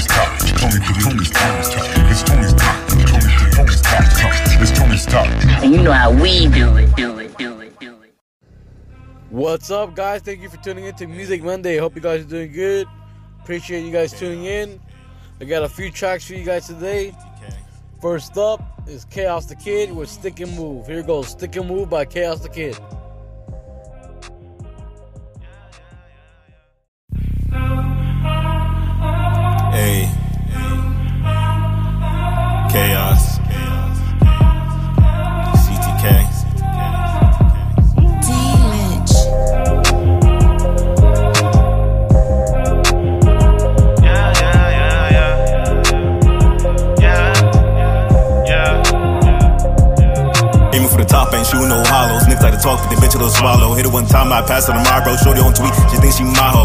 Tony's top. Tony, Tony's Tony's top. It's Tony's top. Tony, Tony's top. It's Tony's top. And you know how we do it, do it, do it, do it. What's up, guys? Thank you for tuning in to Music Monday. Hope you guys are doing good. Appreciate you guys tuning in. I got a few tracks for you guys today. First up is Chaos the Kid with Stick and Move. Here goes Stick and Move by Chaos the Kid.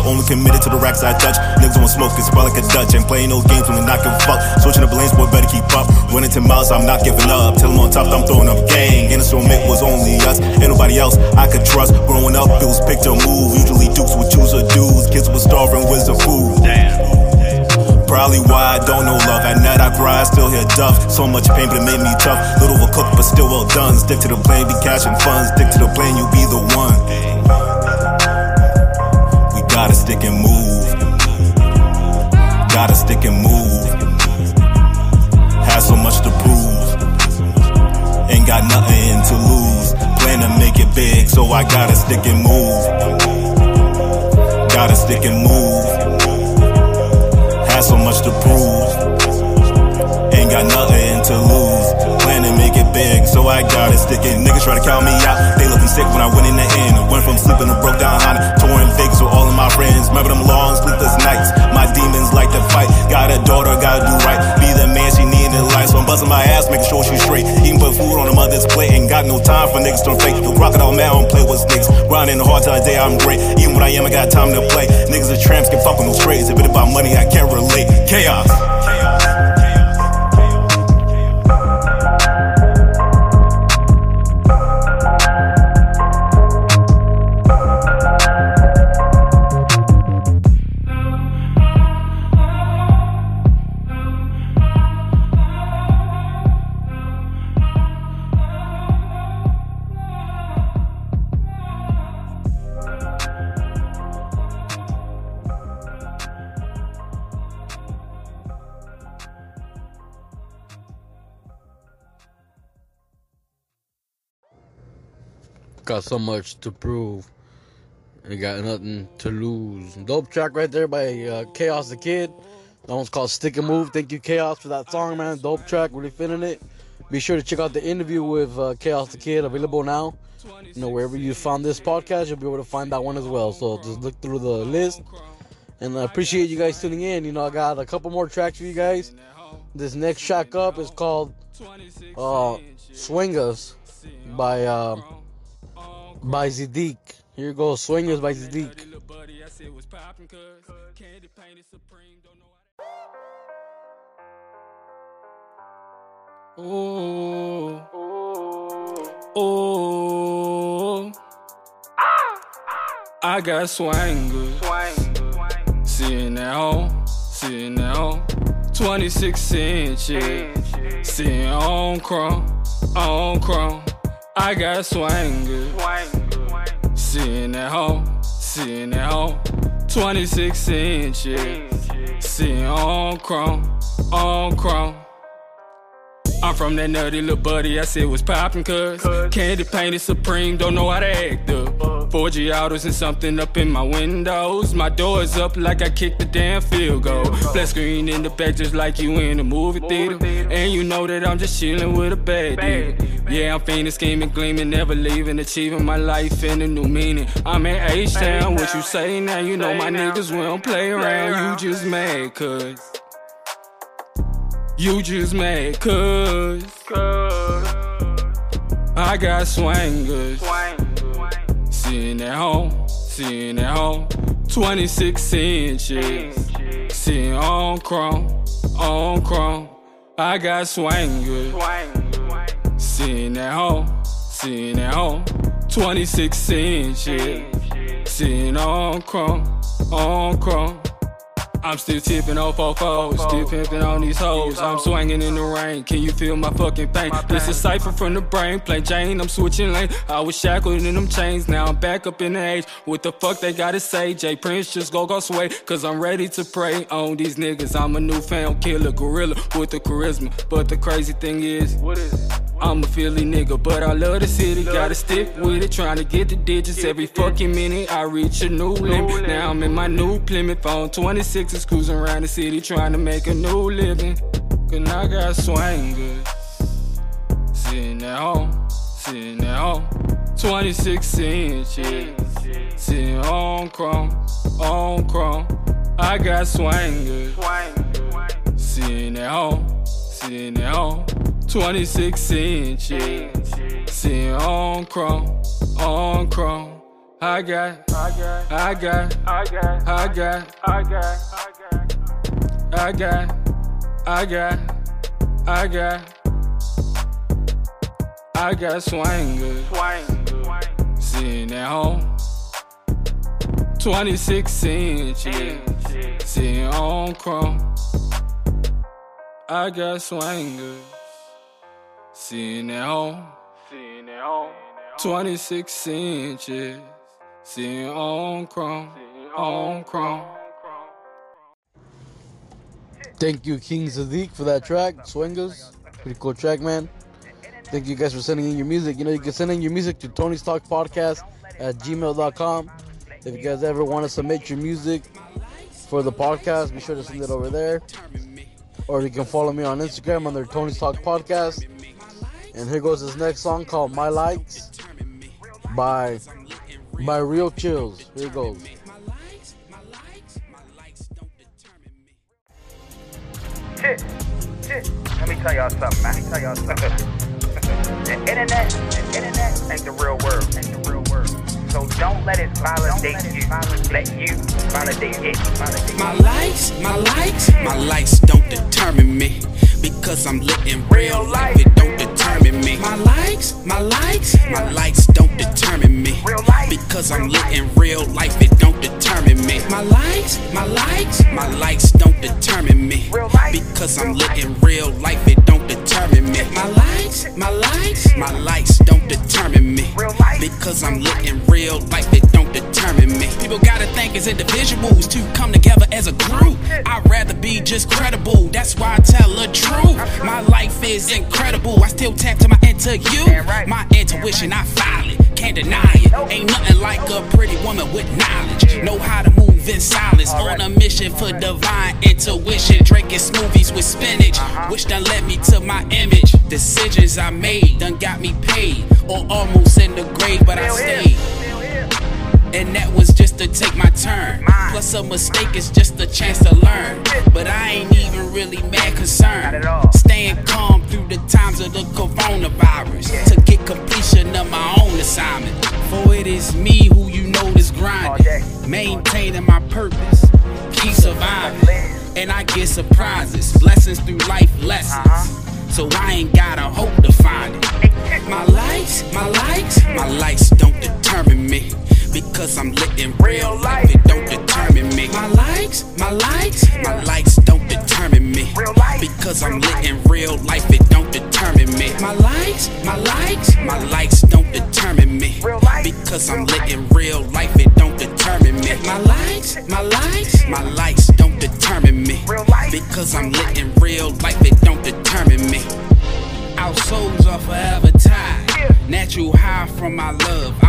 Only committed to the racks I touch. Niggas won't smoke, it's well like a Dutch. Ain't playing no games when they not give a fuck. Switching the lanes, boy, better keep up. Running 10 miles, I'm not giving up. Till I'm on top, I'm throwing up gang. It was only us, ain't nobody else I could trust. Growing up, it was picture move. Usually dukes would choose a dudes. Kids were starving, with the food. Damn. Probably why I don't know love. At night I cry, I still hear duff. So much pain, but it made me tough. Little cook, but still well done. Stick to the plan, be cashing funds. Stick to the plan, you be the one. I I'm great. Even when I am, I got time to play. Niggas are tramps, can fuck with no trades. If it about money, I can't relate. Chaos. Got so much to prove. Ain't got nothing to lose. Dope track right there by uh, Chaos the Kid. That one's called Stick and Move. Thank you, Chaos, for that song, man. Dope track, really feeling it. Be sure to check out the interview with uh, Chaos the Kid, available now. You know, wherever you found this podcast, you'll be able to find that one as well. So just look through the list. And I appreciate you guys tuning in. You know, I got a couple more tracks for you guys. This next track up is called uh, Swing Us by uh, by Sadiq. Here goes Swingers by Sadiq. Ooh. Ooh. I got swangers. Sitting at home. Sitting at home. 26 inches. Sitting on chrome. On chrome. I got swangers. Sitting at home. Sitting at home. 26 inches. Sitting on chrome. On chrome. I'm from that nutty little buddy, I said was poppin' cuz Candy painted supreme, don't know how to act up 4G autos and something up in my windows. My doors up like I kicked the damn field goal. Flat screen in the back just like you in a movie theater. And you know that I'm just chillin' with a bad nigga Yeah, I'm fiending, scheming, gleaming, never leaving Achieving my life in a new meaning. I'm in H-Town, what you say now? You know my niggas, we don't play around. You just mad cuz you just mad cuz I got swangers Sitting at home, sitting at home. 26 inches. Sitting on chrome, on chrome. I got swangers Sitting at home, sitting at home. 26 inches. Sitting on chrome, on chrome I'm still tipping off off foes, still pimping on these hoes. I'm swinging in the rain, can you feel my fucking pain? This is cipher from the brain, plain Jane. I'm switching lane. I was shackled in them chains, now I'm back up in the age. What the fuck they gotta say? Jay Prince just go go sway, cause I'm ready to pray on these niggas. I'm a new fan killer, gorilla with the charisma. But the crazy thing is, what is it? I'm a Philly nigga, but I love the city. Gotta stick with it, trying to get the digits every fucking minute. I reach a new limit. Now I'm in my new Plymouth phone, 26s cruising around the city, trying to make a new living. Cause I got swangers. Sitting at home, sitting at home. 26 inches. Sitting on chrome, on chrome. I got swangers. Sitting at home, sitting at home. 26 inches. Sitting on chrome, on chrome. I got, I got, I got, I got, I got, I got, I got, I got, I got, I got swangers. Sitting at home. 26 inches. Sitting on chrome. I got swangers. Sitting at home. Sitting at home. 26 inches. Sitting on chrome. On chrome. Thank you, King Sadiq, for that track, Swingers. Pretty cool track, man. Thank you guys for sending in your music. You know, you can send in your music to Tony's Talk Podcast at gmail.com. If you guys ever want to submit your music for the podcast, be sure to send it over there. Or you can follow me on Instagram under Tony's Talk Podcast. And here goes this next song called My Likes by by Real Chillz. Here goes. Shit, shit. Let me tell y'all something, man. Let me tell y'all something. the internet, the internet ain't the real world. Ain't the real world. So don't let it validate you. Let you validate it. Validate My likes, my likes, my likes don't determine me. Because I'm lit in real life, it don't determine me. My likes, my likes, my likes don't determine me. Because I'm lit in real life, it don't determine me. My likes, my likes, my likes don't determine me. Because I'm lit in real life, it don't determine me. My likes, my likes, my likes don't determine me. Because I'm lit in real life, it don't determine me. People gotta think as individuals to come together as a group. I'd rather be just credible, that's why I tell the truth. My life is incredible, I still tap to my into you. My intuition, I file it, can't deny it. Ain't nothing like a pretty woman with knowledge. Know how to move in silence, on a mission for divine intuition. Drinking smoothies with spinach, which done led me to my image. Decisions I made done got me paid, or almost in the grave, but I stayed. And that was just to take my turn. Plus, a mistake is just a chance to learn. But I ain't even really mad concerned. Staying calm through the times of the coronavirus. To get completion of my own assignment. For it is me who you know is grinding. Maintaining my purpose. Keep surviving. And I get surprises. Blessings through life lessons. So I ain't gotta hope to find it. My likes, my likes, my likes don't determine me. Because I'm lit in real life, it don't determine me. My likes, my likes, my likes don't determine me. Because I'm lit in real life, it don't determine me. My likes, my likes, my likes don't determine me. Because I'm lit in real life, it don't determine me. My likes, my likes, my likes don't determine me. Because I'm lit in real life, it don't determine me. Our souls are forever tied. Natural high from my love,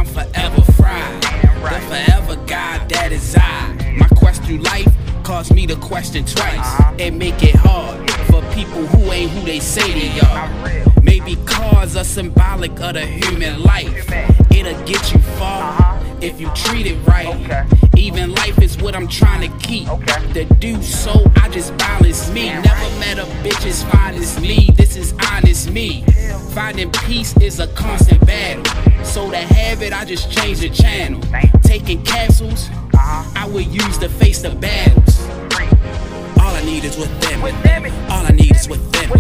that is I. My quest through life caused me to question twice and make it hard for people who ain't who they say they are. Maybe cars are symbolic of the human life. It'll get you far if you treat it right. Even life is what I'm trying to keep. To do so, I just balance me. Never met a bitch as fine as me. This is honest me. Finding peace is a constant battle. So to have it, I just change the channel. Taking capsules, I would use to face the battles. All I need is with them. All I need is with them.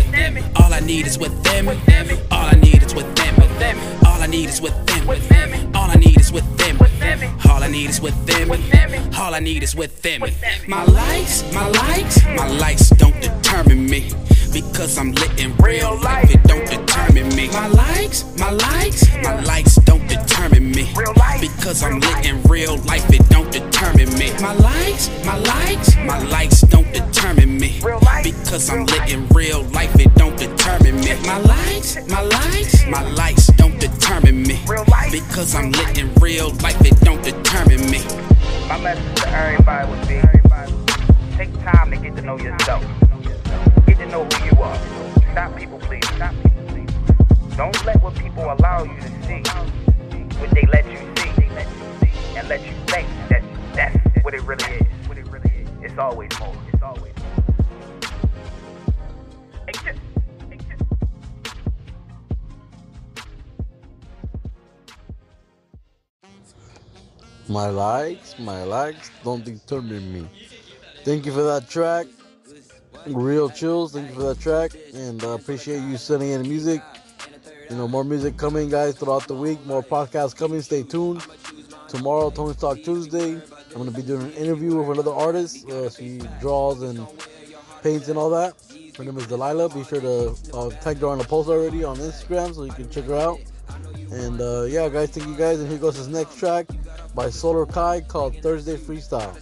All I need is with them. All I need is with them. All I need is with them. All I need is with them. All I need is with them. All I need is with them. My likes, my likes, my likes don't determine me. Because I'm lit in real life, it don't determine me. My likes, my likes, my likes don't determine me. Because I'm lit in real life, it don't determine me. My likes, my likes, my likes don't determine me. Because I'm lit in real life, it don't determine me. My likes, my likes, my likes don't determine me. Because I'm lit in real life, it don't determine me. My message to everybody would be take time to get to know yourself. Get to know who you are. Stop people pleasing. Stop people pleasing. Don't let what people allow you to see what they let you see and let you think that that's what it really is. What it really is. It's always more. It's always more. My likes, my likes don't determine me. Thank you for that track. Real Chillz, thank you for that track. And uh, appreciate you sending in the music. You know, more music coming, guys, throughout the week. More podcasts coming. Stay tuned. Tomorrow, Tony Talk Tuesday. I'm going to be doing an interview with another artist. Uh, she draws and paints and all that. Her name is Delilah. Be sure to uh, tag her on the post already on Instagram so you can check her out. And uh, yeah, guys, thank you guys. And here goes his next track by Solar Kai called Thursday Freestyle.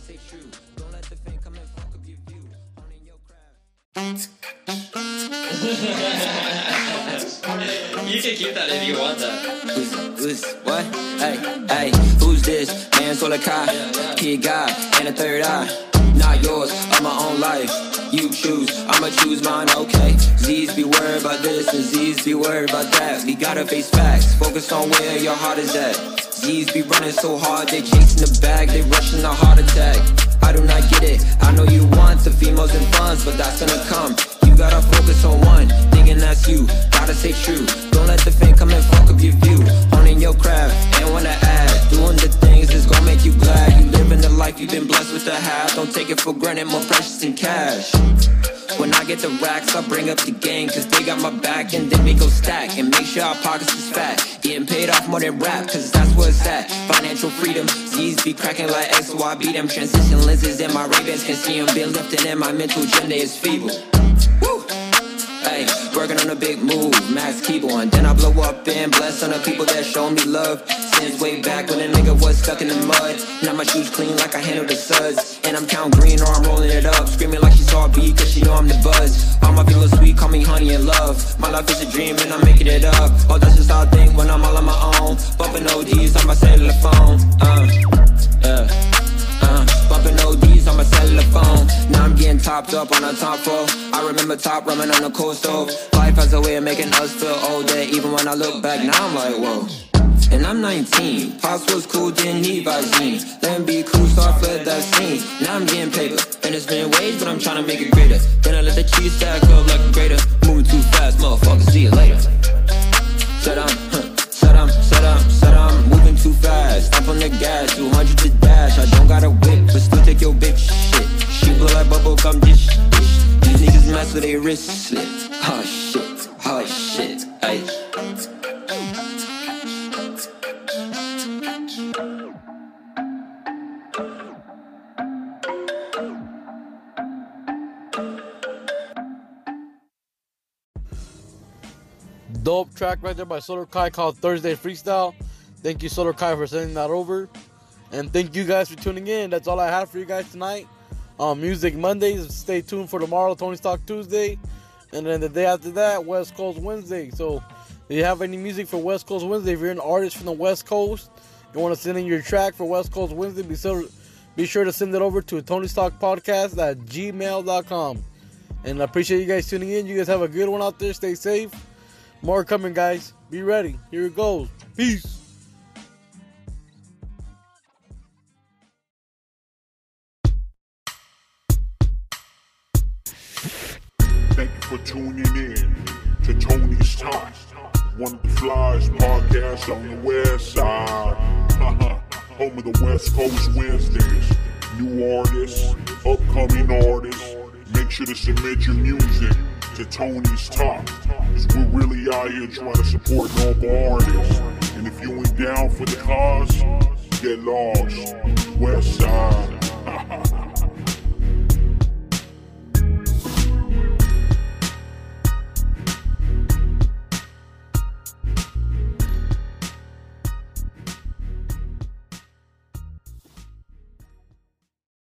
You can keep that if you want that. Who's, what? Hey, hey, who's this? Man, Solar Kai, kid God, and a third eye. Not yours, of my own life. You choose, I'ma choose mine, okay. Z's be worried about this, and Z's be worried about that. We gotta face facts, focus on where your heart is at. Z's be running so hard, they chasing the bag, they rushing a heart attack. I do not get it, I know you want the females and funds, but that's gonna come. You gotta focus on one, thinking that's you. Gotta stay true. Don't let the fame come and fuck up your view. Honing your craft, ain't wanna add. Doing the things that's gonna make you glad. You living the life you've been blessed with to have. Don't take it for granted, more precious than cash. When I get the racks, I bring up the gang, cause they got my back, and then we go stack. And make sure our pockets is fat. Getting paid off more than rap, cause that's where it's at. Financial freedom, Z's be cracking like X, I beat them. Transition lenses in my Ray-Bans can see them. Been lifting, and my mental agenda is feeble. Hey, working on a big move, Max keyboard. Then I blow up and bless on the people that show me love. Since way back when a nigga was stuck in the mud. Now my shoes clean like I handle the suds. And I'm count green or I'm rolling it up. Screaming like she saw a beat cause she know I'm the buzz. All my people sweet, call me honey and love. My life is a dream and I'm making it up. Oh, that's just how I think when I'm all on my own. Bumping ODs on my cellular phone. Uh, topped up on a top floor. I remember top ramen on the cold stove. Life has a way of making us feel older. Even when I look back, now I'm like, whoa. And I'm 19. Pops was cool, didn't need Visine. Let me be cool, so I fled that scene. Now I'm getting paper. And it's been wage, but I'm trying to make it greater. Then I let the cheese stack up like a grater. Moving too fast, Dope track right there by Solar Kai called Thursday Freestyle. Thank you, Solar Kai, for sending that over. And thank you guys for tuning in. That's all I have for you guys tonight. Um, Music Mondays. Stay tuned for tomorrow, Tony's Talk Tuesday. And then the day after that, West Coast Wednesday. So if you have any music for West Coast Wednesday, if you're an artist from the West Coast, you want to send in your track for West Coast Wednesday, be sure, be sure to send it over to Tony's Talk Podcast at gmail.com. And I appreciate you guys tuning in. You guys have a good one out there. Stay safe. More coming, guys. Be ready. Here it goes. Peace. Thank you for tuning in to Tony's Talk, one of the flyest podcasts on the west side. Home of the West Coast Wednesdays. New artists, upcoming artists, make sure to submit your music to Tony's Talk. Cause we're really out here trying to support local artists. And if you ain't down for the cause, get lost. West side.